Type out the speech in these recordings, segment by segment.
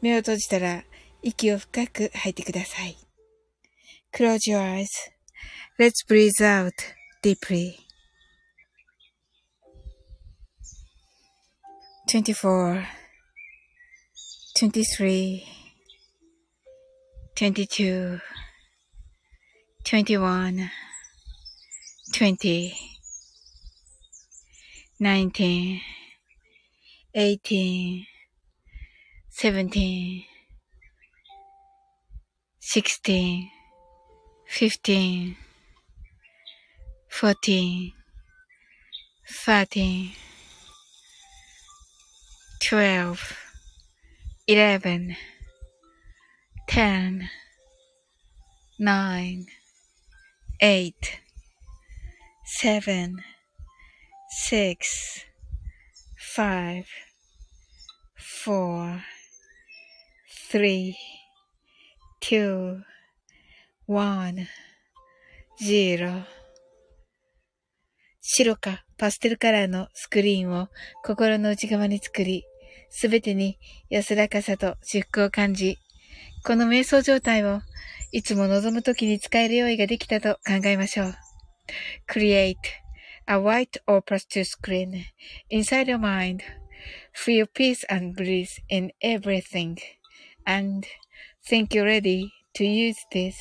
目を閉じたら息を深く吐いてください。Close your eyes.Let's breathe out deeply. 24 23 22 21 20 19 18 seventeen, sixteen, fifteen, fourteen, thirteen, twelve, eleven, ten, nine, eight, seven, six, five, four, three, two, one, zero 白かパステルカラーのスクリーンを心の内側に作り、すべてに安らかさと至福を感じ、この瞑想状態をいつも望むときに使える用意ができたと考えましょう。Create a white or pastel screen inside your mind.Feel peace and bliss in everything. and think you're ready to use this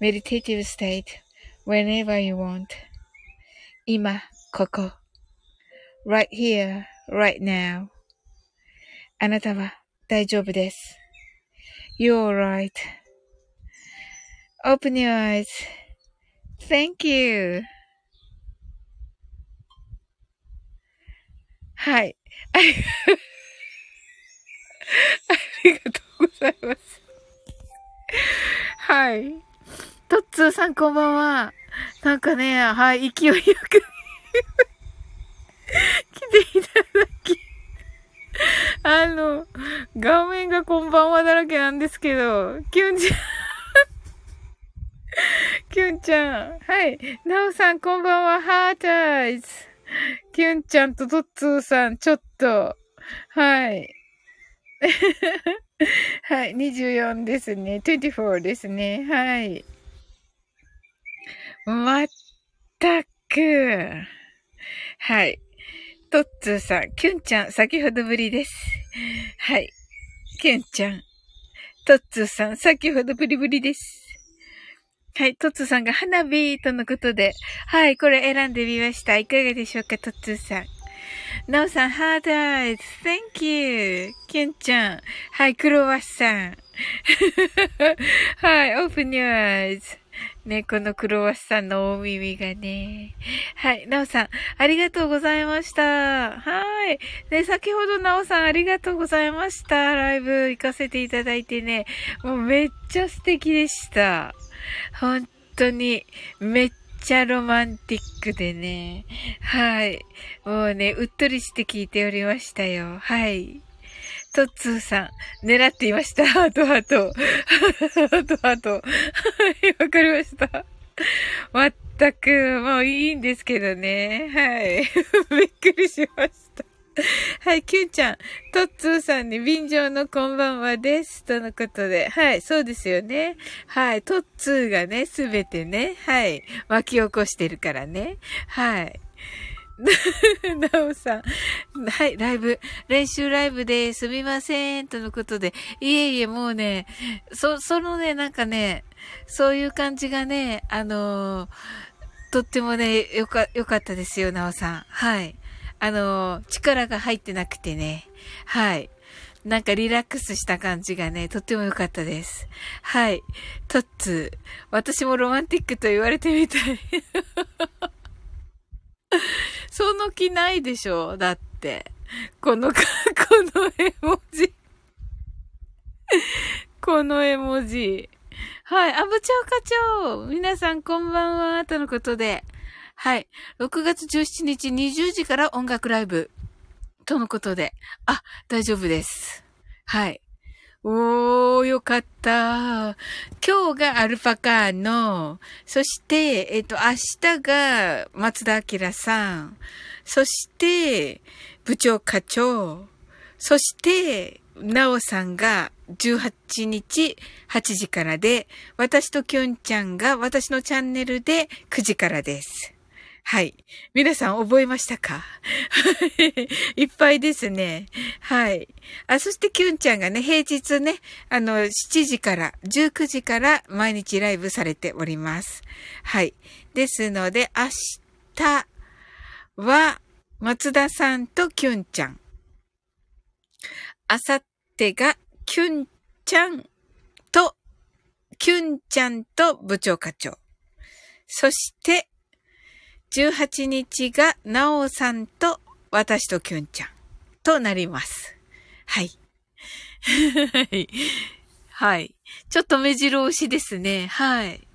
meditative state whenever you want. 今、ここ。right here, right now. あなたは大丈夫です。You're right. Open your eyes. Thank you. はい。ありがとう。 ございます。はい。トッツーさんこんばんは。なんかね、はい、勢いよく来ていただき。あの、画面がこんばんはだらけなんですけど、キュンちゃんキュンちゃん。はい。ナオさんこんばんは。ハータイズ。キュンちゃんとトッツーさん、ちょっと。はい。はい、24ですね。24ですね。はい。まったく。はい。トッツーさん、キュンちゃん、先ほどぶりです。はい。キュンちゃん。トッツーさん、先ほどぶりぶりです。はい、トッツーさんが花火とのことで、はい、これ選んでみました。いかがでしょうか、トッツーさん。なおさん、ハードアイズ。Thank you. キュンちゃん。はい、クロワッサン。はい、オープニューアイズ。ね、このクロワッサンの大耳がね。はい、なおさん、ありがとうございました。はい。ね、先ほどなおさんありがとうございました。ライブ行かせていただいてね。もうめっちゃ素敵でした。本当に、めっちゃロマンティックでね。はい。もうね、うっとりして聞いておりましたよ。はい。トッツーさん、狙っていました。ハートハート。ハートハート。はい、わかりました。まったく、もういいんですけどね。はい。びっくりしました。はい、キュンちゃん、トッツーさんに便乗のこんばんはです。とのことで。はい、そうですよね。はい、トッツーがね、すべてね、はい、巻き起こしてるからね。はい。なおさん。はい、ライブ、練習ライブですみません。とのことで。いえいえ、もうね、そ、そのね、なんかね、そういう感じがね、あのー、とってもね、よか、よかったですよ、なおさん。はい。あの、力が入ってなくてね。はい。なんかリラックスした感じがね、とっても良かったです。はい。トッツ。私もロマンティックと言われてみたい。その気ないでしょ？だって。このか、この絵文字。この絵文字。はい。あ、部長課長皆さんこんばんはとのことで。はい。6月17日20時から音楽ライブ。とのことで。あ、大丈夫です。はい。おー、よかった。今日がアルパカーノ。そして、えっ、と、明日が松田明さん。そして、部長課長。そして、なおさんが18日8時からで、私ときょんちゃんが私のチャンネルで9時からです。はい。皆さん覚えましたか？いっぱいですね。はい。あ、そしてキュンちゃんがね、平日ね、あの、7時から、19時から毎日ライブされております。はい。ですので、明日は、松田さんとキュンちゃん。あさってが、キュンちゃんと、キュンちゃんと部長課長。そして、18日がなおさんと私ときゅんちゃんとなります。はい。はい。はい。ちょっと目白押しですね。はい。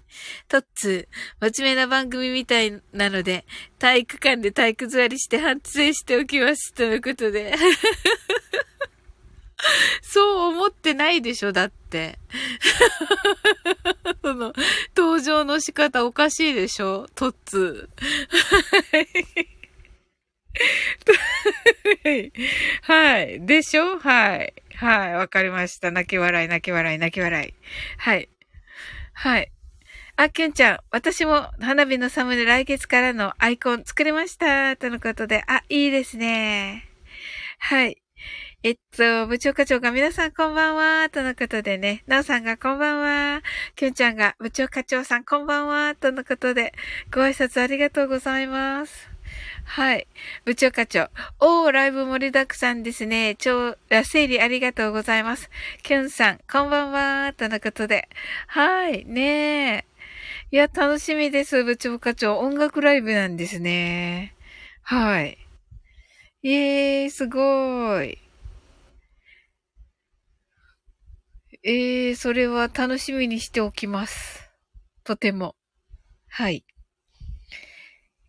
トッツー、真面目な番組みたいなので、体育館で体育座りして反省しておきます。ということで。そう思ってないでしょ、だって。その、登場の仕方おかしいでしょ、トッツ。はい。でしょ？はい。はい。わかりました。泣き笑い、泣き笑い、泣き笑い。はい。はい。あ、きゅんちゃん、私も花火のサムネ来月からのアイコン作れました。とのことで、あ、いいですね。はい。えっと、部長課長が皆さんこんばんは、とのことでね、なおさんがこんばんは、きゅんちゃんが部長課長さんこんばんは、とのことで、ご挨拶ありがとうございます。はい。部長課長。おー、ライブ盛りだくさんですね。超、整理ありがとうございます。きゅんさん、こんばんは、とのことで。はい。ねえ。いや、楽しみです、部長課長。音楽ライブなんですね。はい。イエー、すごーい。ええー、それは楽しみにしておきます。とても。はい。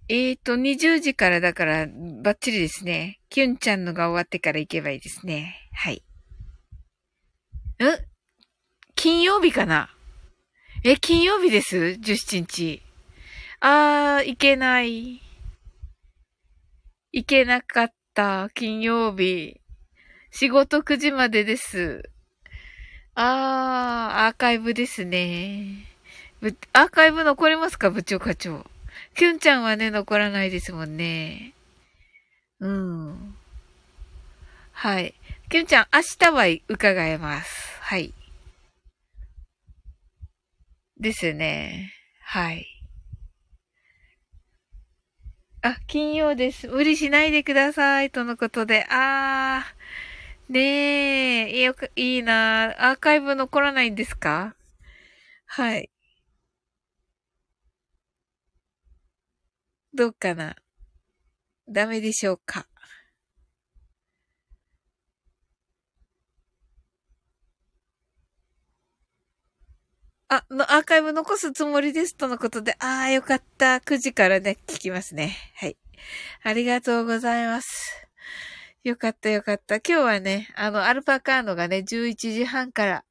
えーと、20時からだから、バッチリですね。キュンちゃんのが終わってから行けばいいですね。はい。ん金曜日かな？え、金曜日です ?17 日。あー、行けない。行けなかった。金曜日。仕事9時までです。あー、アーカイブですね。アーカイブ残りますか？部長課長。キュンちゃんはね、残らないですもんね。うん。はい。キュンちゃん、明日は伺えます。はい。ですね。はい。あ、金曜です。無理しないでください。とのことで。あー。ねえ、よく、いいなアーカイブ残らないんですか？はい。どうかな？ダメでしょうか？あ、の、アーカイブ残すつもりですとのことで、ああ、よかった。9時からね、聞きますね。はい。ありがとうございます。よかったよかった。今日はね、あの、アルパカーノがね、11時半から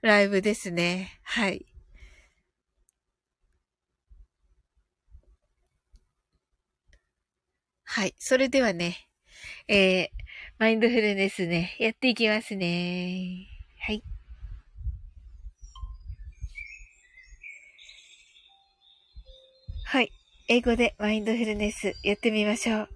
ライブですね。はい。はい。それではね、えー、マインドフルネスね、やっていきますね。はい。はい。英語でマインドフルネスやってみましょう。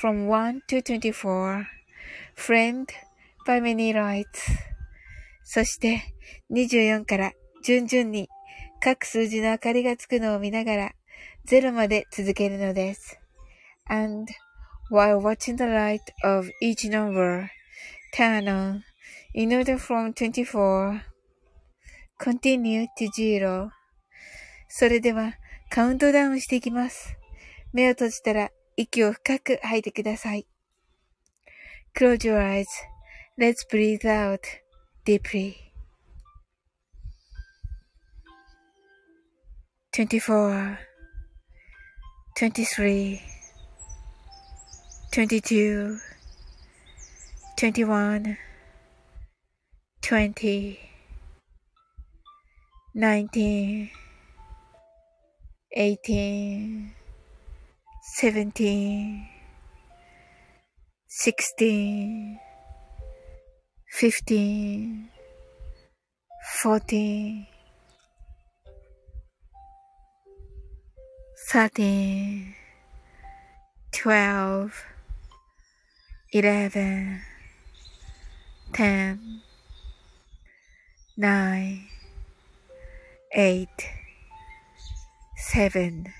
from 1 to 24 framed by many lights そして24から順々に各数字の明かりがつくのを見ながら0まで続けるのです。and while watching the light of each number turn on in order from 24 continue to zero それではカウントダウンしていきます。目を閉じたら息を深く吐いてください。Close your eyes.Let's breathe out deeply. 24 23 22 21 20 19 18 17 16 15 14 13 12 11 10 9 8 7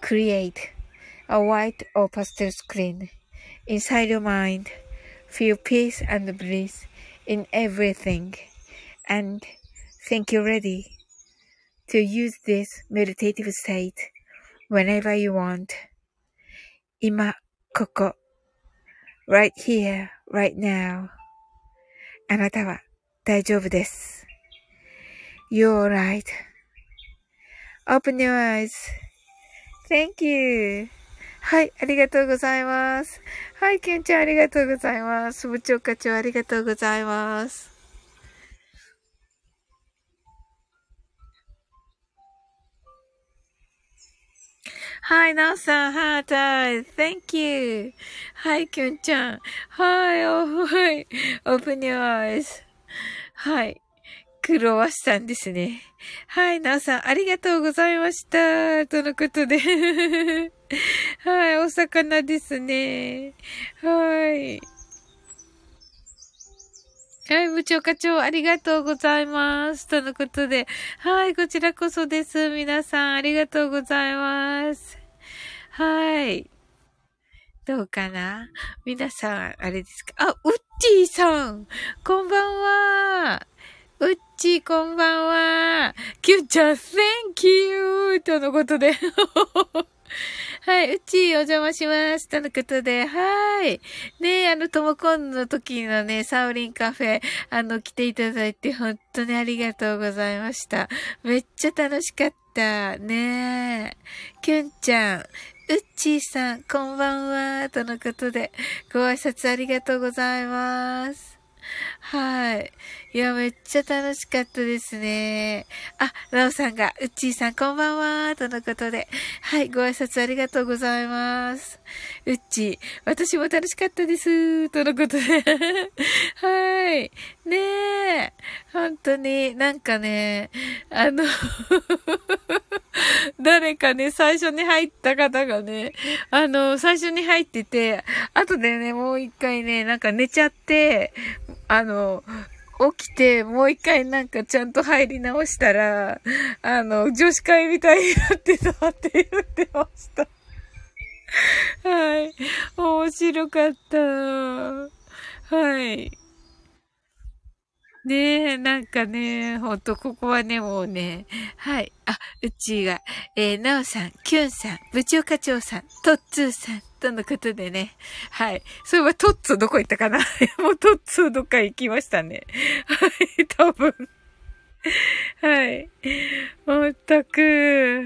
Create a white or pastel screen inside your mind. Feel peace and bliss in everything and think you're ready to use this meditative state whenever you want. 今、ここ。right here, right now. あなたは大丈夫です。You're right. Open your eyes. Thank you. はい、ありがとうございます。はい、きゅんちゃんありがとうございます。部長課長ありがとうございます。はい、なおさん、ハートアイ Thank you. はい、きゅんちゃん。はい、お、はい。Open your eyes. はい。クロワッサンですね。はい、なおさん、ありがとうございました。とのことで。はい、お魚ですね。はい。はい、部長課長、ありがとうございます。とのことで。はい、こちらこそです。皆さん、ありがとうございます。はい。どうかな？皆さん、あれですか？あ、ウッチーさんこんばんはうっちーこんばんは。キュンちゃん、thank you! とのことで。はい、うちお邪魔します。とのことで、はい。ねあの、ともこんの時のね、サウリンカフェ、あの、来ていただいて、本当にありがとうございました。めっちゃ楽しかった。ねキュンちゃん、うっちーさん、こんばんは。とのことで、ご挨拶ありがとうございます。はい。いや、めっちゃ楽しかったですね。あ、ラオさんが、うっちーさんこんばんは、とのことで。はい、ご挨拶ありがとうございます。うっちー、私も楽しかったです、とのことで。はい。ねえ、本当になんかね、あの 誰かね、最初に入った方がね、あの、最初に入ってて、後でね、もう一回ね、なんか寝ちゃって、あの、起きて、もう一回なんかちゃんと入り直したら、あの、女子会みたいになってたって言ってました。はい。面白かった。はい。ねえ、なんかね、ほんと、ここはね、もうね、はい。あ、うちが、えー、なおさん、きゅんさん、部長課長さん、とっつーさん、とのことでね。はい。そういえば、トッツーどこ行ったかな？もうトッツーどっか行きましたね。はい、多分。はい。まったく、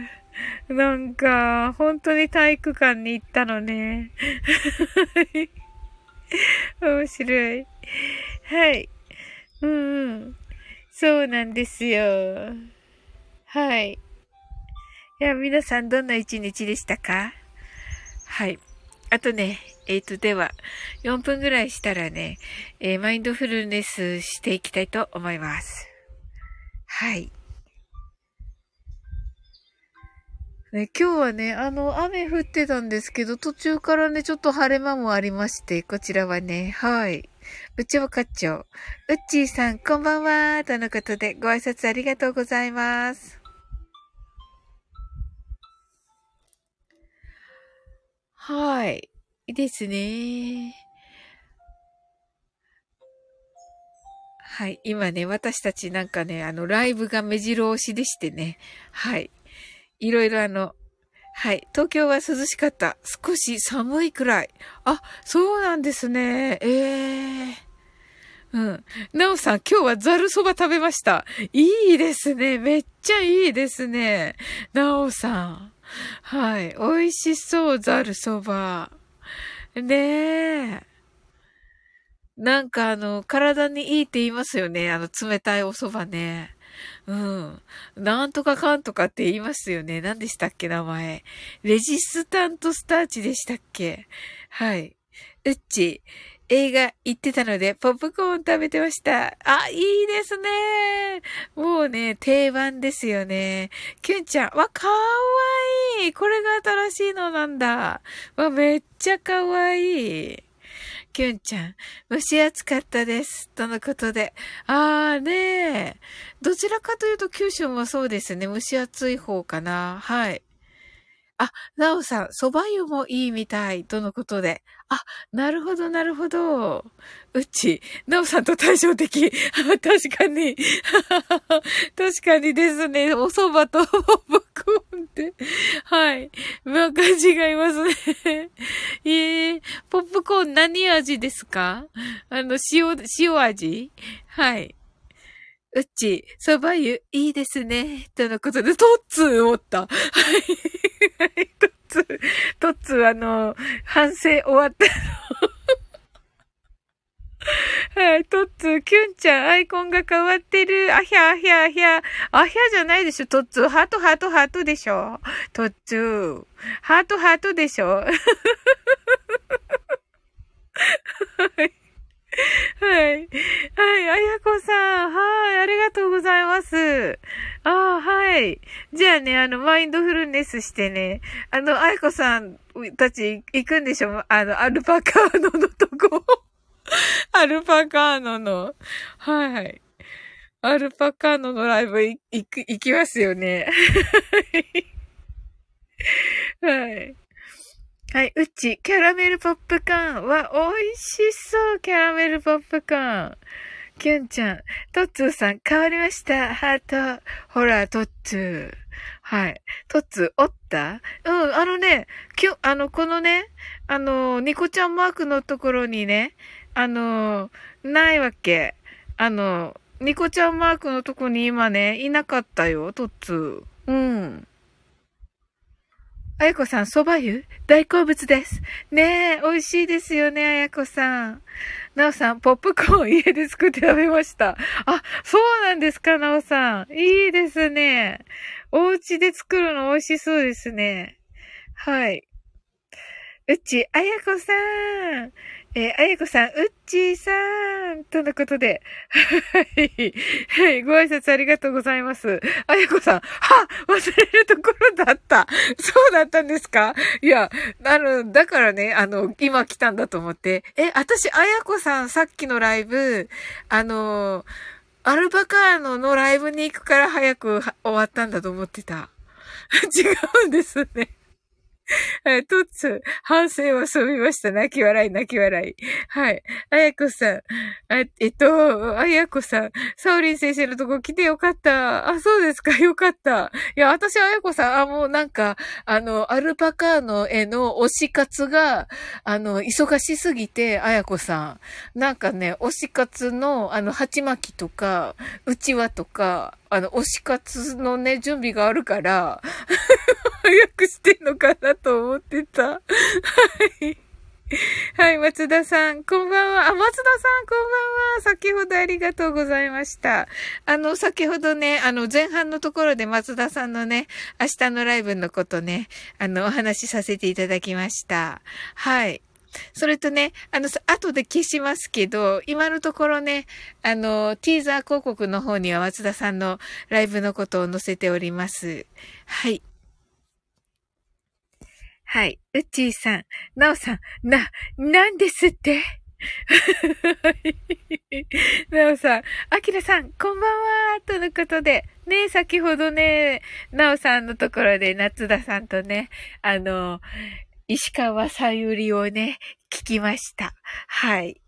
なんか、本当に体育館に行ったのね。面白い。はい。うんうん。そうなんですよ。はい。いや、皆さんどんな一日でしたか？はい。あとね、えっ、ー、と、では、4分ぐらいしたらね、えー、マインドフルネスしていきたいと思います。はい。ね、今日はね、あの、雨降ってたんですけど、途中からね、ちょっと晴れ間もありまして、こちらはね、はい。部長課長、うっちーさん、こんばんは、とのことで、ご挨拶ありがとうございます。はい。いいですね。はい。今ね、私たちなんかね、あの、ライブが目白押しでしてね。はい。いろいろあの、はい。東京は涼しかった。少し寒いくらい。あ、そうなんですね。ええーうん。なおさん、今日はザルそば食べました。いいですね。めっちゃいいですね。なおさん。はい。美味しそう、ザルそば。ねえ。なんかあの、体にいいって言いますよね。あの、冷たいお蕎麦ね。うん。なんとかかんとかって言いますよね。何でしたっけ、名前。レジスタントスターチでしたっけ？はい。うっち。映画行ってたので、ポップコーン食べてました。あ、いいですね。もうね、定番ですよね。キュンちゃん、わ、かわいい。これが新しいのなんだ。わ、めっちゃかわいい。キュンちゃん、蒸し暑かったです。とのことで。あーねどちらかというと九州もそうですね。蒸し暑い方かな。はい。あ、なおさん、蕎麦湯もいいみたい、とのことで。あ、なるほど、なるほど。うち、なおさんと対照的。確かに。確かにですね。お蕎麦とポップコーンって。はい。なんか違いますね。えー、ポップコーン何味ですか？あの、塩、塩味？はい。うち、蕎麦湯、いいですね。とのことで、トッツー思った。はい。トッツー、トッツー、あの、反省終わった はい、トッツー、キュンちゃん、アイコンが変わってる。あひゃ、あひゃ、あひゃ。あひゃじゃないでしょ、トッツー。ハート、ハート、ハートでしょ。トッツー。ハート、ハートでしょ。はい。はい。はい。あやこさん。はい。ありがとうございます。ああ、はい。じゃあね、あの、マインドフルネスしてね、あの、あやこさんたち行くんでしょあの、アルパカーノのとこ。アルパカーノの。はい。アルパカーノのライブ行く、行きますよね。はい。はい、うち、キャラメルポップカーンは美味しそう、キャラメルポップカーン。キュンちゃん、トッツーさん、変わりました。ハート。ほら、トッツー。はい。トッツー、おった？うん、あのね、きゅ、あの、このね、あの、ニコちゃんマークのところにね、あの、ないわけ。あの、ニコちゃんマークのとこに今ね、いなかったよ、トッツ。うん。あやこさん、蕎麦湯？大好物です。ねえ、美味しいですよね、あやこさん。なおさん、ポップコーン 家で作って食べました。あ、そうなんですか、なおさん。いいですね。お家で作るの美味しそうですね。はい。うち、あやこさん。えー、あやこさん、うっちーさーん、とのことで、はい、はい、ご挨拶ありがとうございます。あやこさん、は忘れるところだった。そうだったんですか？いや、あの、だからね、あの、今来たんだと思って、え、私、あやこさん、さっきのライブ、あの、アルバカーノのライブに行くから早く終わったんだと思ってた。違うんですね。はい、トッツ、反省は済みました。泣き笑い、泣き笑い。はい。あやこさん、えっと、あやこさん、サオリン先生のとこ来てよかった。あ、そうですか、よかった。いや、私、あやこさん、あ、もうなんか、あの、アルパカーノへの推し活が、あの、忙しすぎて、あやこさん、なんかね、推し活の、あの、鉢巻きとか、うちわとか、あの、推し活のね、準備があるから、早くしてんのかなと思ってた。はい。はい、松田さん、こんばんは。あ、松田さん、こんばんは。先ほどありがとうございました。あの、先ほどね、あの、前半のところで松田さんのね、明日のライブのことね、あの、お話しさせていただきました。はい。それとね、あの、後で消しますけど、今のところね、あの、ティーザー広告の方には松田さんのライブのことを載せております。はい。はい。うちーさん、なおさん、な、なんですって？なおさん、あきらさん、こんばんはとのことで、ね、先ほどね、なおさんのところで夏田さんとね、あの、石川さゆりをね、聞きました。はい。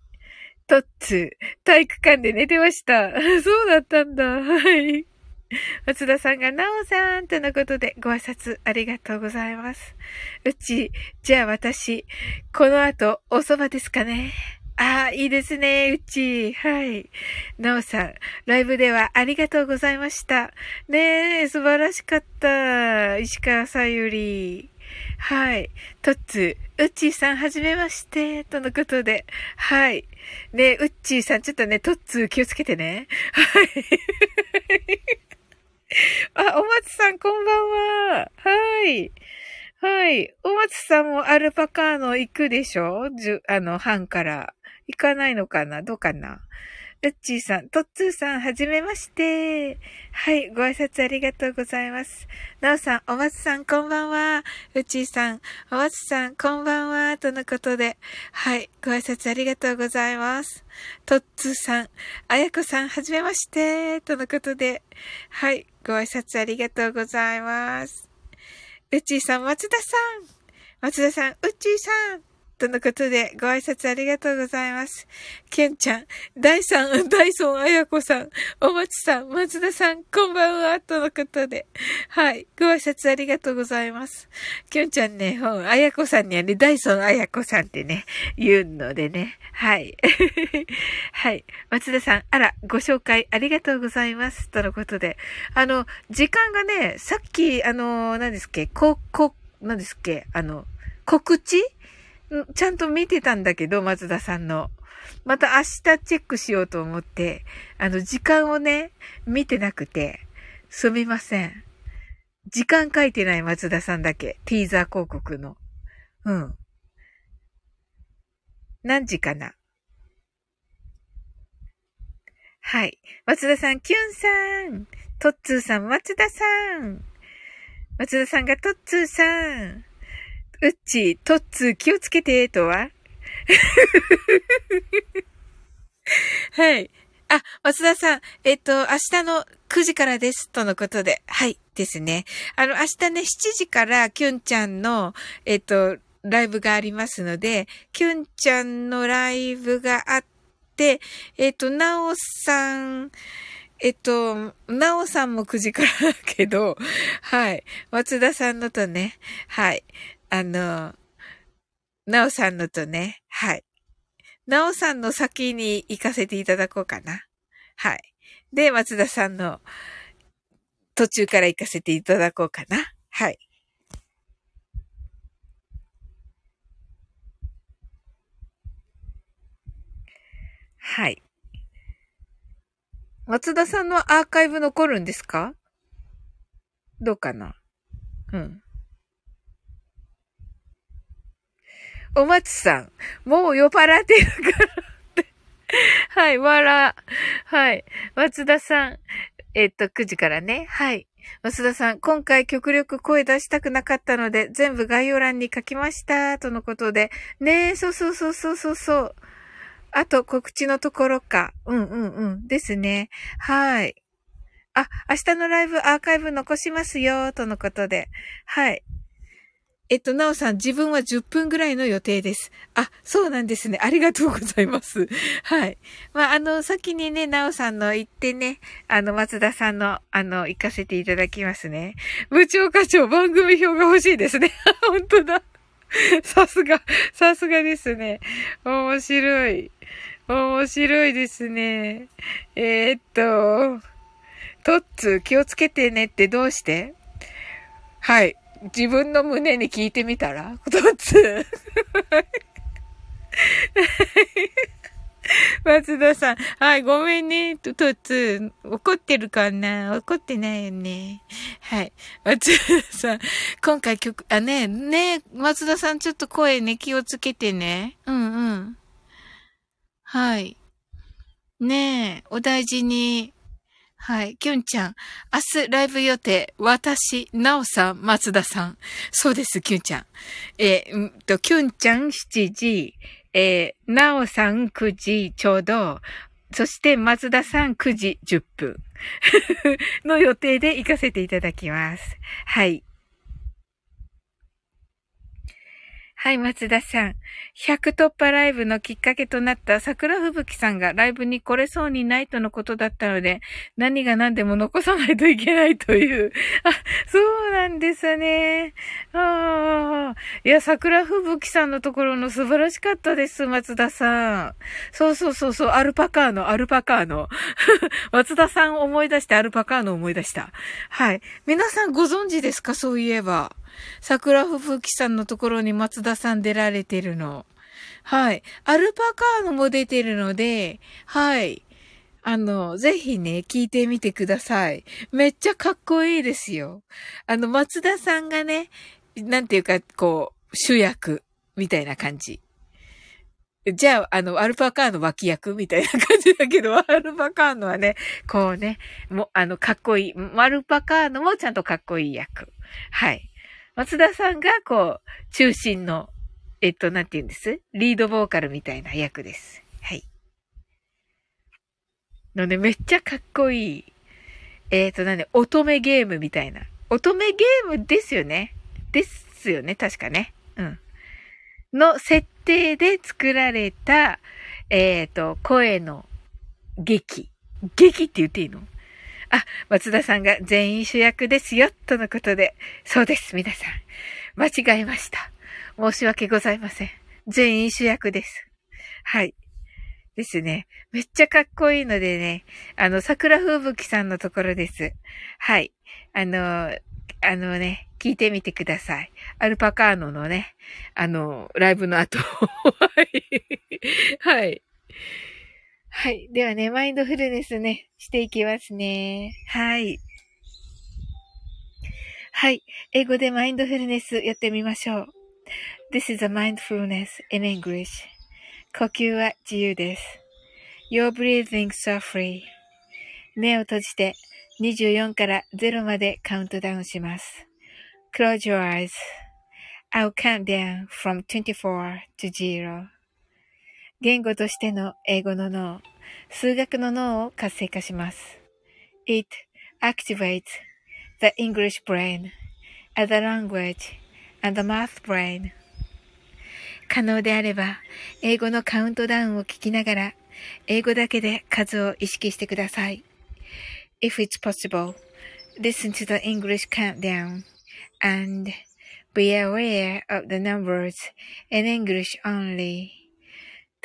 トッツ、体育館で寝てました。そうだったんだ。はい。松田さんが、なおさんとのことでご挨拶ありがとうございます。うち、じゃあ私、この後、お蕎麦ですかね。ああ、いいですね、うち。はい。なおさん、ライブではありがとうございました。ねえ、素晴らしかった。石川さゆり。はい。トッツー、ウッチーさんはじめまして、とのことで。はい。ねウッチーさん、ちょっとね、トッツー気をつけてね。はい。あ、お松さん、こんばんは。はい。はい。お松さんもアルパカーノ行くでしょ？じゅ、あの、班から。行かないのかな？どうかな？うっちーさん、とっつーさん、はじめまして。はい、ご挨拶ありがとうございます。なおさん、お松さん、こんばんは。うっちーさん、お松さん、こんばんは。とのことで、はい、ご挨拶ありがとうございます。とっつーさん、あやこさん、はじめまして。とのことで、はい、ご挨拶ありがとうございます。うっちーさん、松田さん。松田さん、うっちーさん。とのことで、ご挨拶ありがとうございます。ケンちゃん、ダイさん、ダイソン、あやこさん、おまちさん、松田さん、こんばんは、とのことで。はい、ご挨拶ありがとうございます。ケンちゃんね、ほん、あやこさんにはね、ダイソン、あやこさんってね、言うのでね。はい。はい。松田さん、あら、ご紹介ありがとうございます。とのことで。あの、時間がね、さっき、あの、何ですっけ、こ、こ、何ですっけ、あの、告知ちゃんと見てたんだけど、松田さんの。また明日チェックしようと思って、あの、時間をね、見てなくて、すみません。時間書いてない松田さんだけ。ティーザー広告の。うん。何時かなはい。松田さん、キュンさん。トッツーさん、松田さん。松田さんがトッツーさん。うっち、とっつ、気をつけて、とは？はい。あ、松田さん、えっと、明日の9時からです、とのことで。はい、ですね。あの、明日ね、7時からキュンちゃんの、えっと、ライブがありますので、キュンちゃんのライブがあって、えっと、なおさん、えっと、なおさんも9時からだけど、はい。松田さんのとね、はい。あの、なおさんのとね、はい。なおさんの先に行かせていただこうかな。はい。で、松田さんの途中から行かせていただこうかな。はい。はい。松田さんのアーカイブ残るんですか？どうかな？うん。お松さん、もう酔っ払ってるからはい、わら。はい。松田さん。えっと、9時からね。はい。松田さん、今回極力声出したくなかったので、全部概要欄に書きました。とのことで。ねえ、そうそうそうそうそうそう。あと、告知のところか。うんうんうん。ですね。はい。あ、明日のライブアーカイブ残しますよ。とのことで。はい。えっと、なおさん、自分は10分ぐらいの予定です。あ、そうなんですね。ありがとうございます。はい。まあ、あの、先にね、なおさんの行ってね、あの、松田さんの、あの、行かせていただきますね。部長課長、番組表が欲しいですね。本当だ。さすが、さすがですね。面白い。面白いですね。えー、っと、トッツ、気をつけてねってどうして？はい。自分の胸に聞いてみたら？トッツ。松田さん。はい、ごめんね。トッツ。怒ってるかな？怒ってないよね。はい。松田さん。今回曲、あ、ね、ね、松田さんちょっと声ね、気をつけてね。うんうん。はい。ねえ、お大事に。はい。きゅんちゃん。明日ライブ予定。私、なおさん、松田さん。そうです、きゅんちゃん。えー、んと、きゅんちゃん7時。えー、なおさん9時ちょうど。そして、松田さん9時10分。の予定で行かせていただきます。はい。はい、松田さん。100突破ライブのきっかけとなった桜吹雪さんがライブに来れそうにないとのことだったので、何が何でも残さないといけないという。あ、そうなんですね。ああ。いや、桜吹雪さんのところの素晴らしかったです、松田さん。そうそうそうそう、アルパカーノ、アルパカーノ。松田さん思い出してアルパカーノ思い出した。はい。皆さんご存知ですか？そういえば。桜吹雪さんのところに松田さん出られてるの。はい。アルパカーノも出てるので、はい。あの、ぜひね、聞いてみてください。めっちゃかっこいいですよ。あの、松田さんがね、なんていうか、こう、主役、みたいな感じ。じゃあ、あの、アルパカーノ脇役みたいな感じだけど、アルパカーノはね、こうね、もう、あの、かっこいい。アルパカーノもちゃんとかっこいい役。はい。松田さんが、こう、中心の、えっと、なんて言うんです？リードボーカルみたいな役です。はい。ので、めっちゃかっこいい。えっ、ー、と、なんで、乙女ゲームみたいな。乙女ゲームですよね。ですよね、確かね。うん。の設定で作られた、えっ、ー、と、声の劇。劇って言っていいの？あ、松田さんが全員主役ですよ、とのことで。そうです、皆さん。間違えました。申し訳ございません。全員主役です。はい。ですね。めっちゃかっこいいのでね、あの、桜風吹さんのところです。はい。あの、あのね、聞いてみてください。アルパカーノのね、あの、ライブの後。はい。はい。はい。ではね、マインドフルネスね、していきますね。はい。はい。英語でマインドフルネスやってみましょう。This is a mindfulness in English. 呼吸は自由です。Your breathing so free. 目を閉じて24から0までカウントダウンします。Close your eyes. I'll count down from 24 to 0. 言語としての英語の脳、数学の脳を活性化します。It activates the English brain as a language and the math brain. 可能であれば、英語のカウントダウンを聞きながら、英語だけで数を意識してください。if it's possible, listen to the English countdown and be aware of the numbers in English only.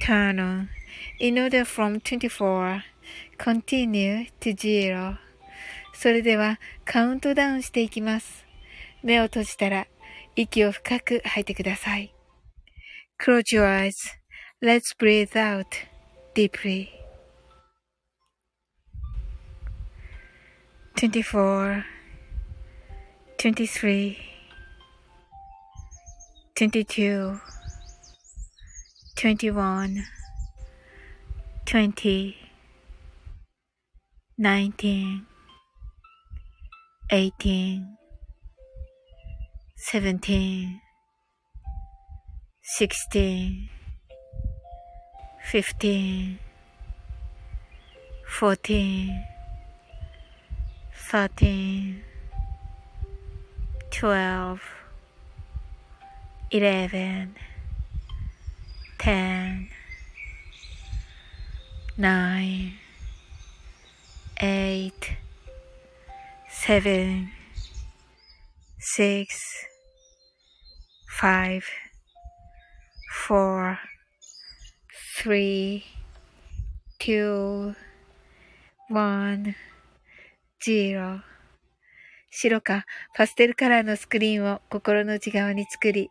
turn on in order from 24 continue to zero それではカウントダウンしていきます。目を閉じたら息を深く吐いてください。Close your eyes.Let's breathe out deeply. 24 23 22 21 20 19 18 17 16 15 14 13 12 11 ten, nine, eight, seven, six, five, four, three, two, one, zero. 白かパステルカラーのスクリーンを心の内側に作り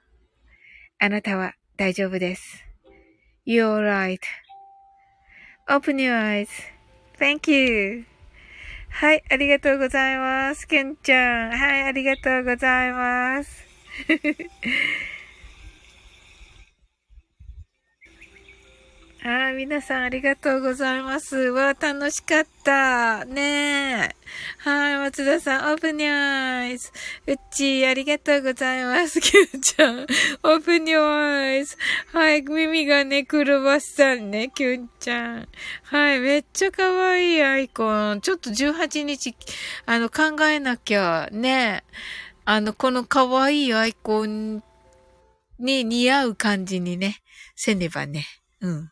あなたは大丈夫です。You're right.Open your eyes.Thank you. はい、ありがとうございます。けんちゃん。はい、ありがとうございます。はい、皆さんありがとうございます。わあ、楽しかった。ねえ。はい、松田さん、オープニャーイズ。うっちー、ありがとうございます。きゅうちゃん、オープニャーイズ。はい、耳がね、くるばしさんね、きゅうちゃん。はい、めっちゃ可愛いアイコン。ちょっと18日、あの、考えなきゃ、ね。あの、この可愛いアイコンに似合う感じにね、せねばね。うん。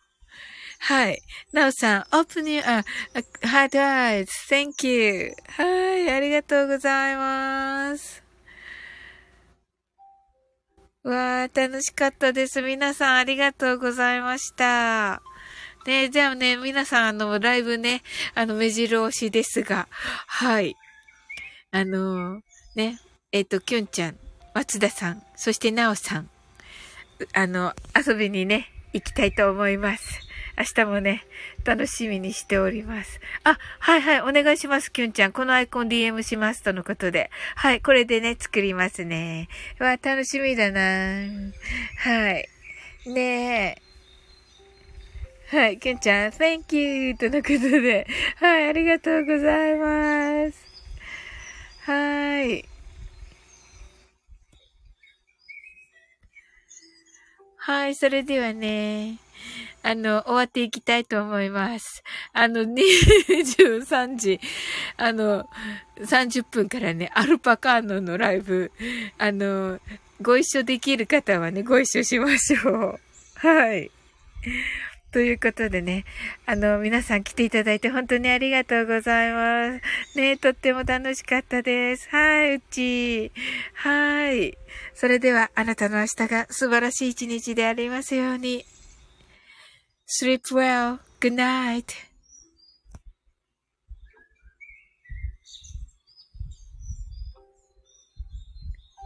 はい。なおさん、オープニング、あ、ハードアイズ、thank you. はい、ありがとうございます。わー、楽しかったです。皆さんありがとうございました。ね、じゃあね、皆さんあの、ライブね、あの、目白押しですが、はい。あのね、えっ、ー、と、きゅんちゃん、松田さん、そしてなおさん、あの、遊びにね、行きたいと思います。明日もね、楽しみにしております。あ、はいはい、お願いします、きゅんちゃん。このアイコン DM します、とのことで。はい、これでね、作りますね。わ、楽しみだなはい。ねえ。はい、きゅんちゃん、thank you! とのことで。はい、ありがとうございます。はい。はい、それではね。あの、終わっていきたいと思います。あの、23時、あの、30分からね、アルパカーノのライブ、あの、ご一緒できる方はね、ご一緒しましょう。はい。ということでね、あの、皆さん来ていただいて本当にありがとうございます。ね、とっても楽しかったです。はい、うち。はい。それでは、あなたの明日が素晴らしい一日でありますように。Sleep well. Good night.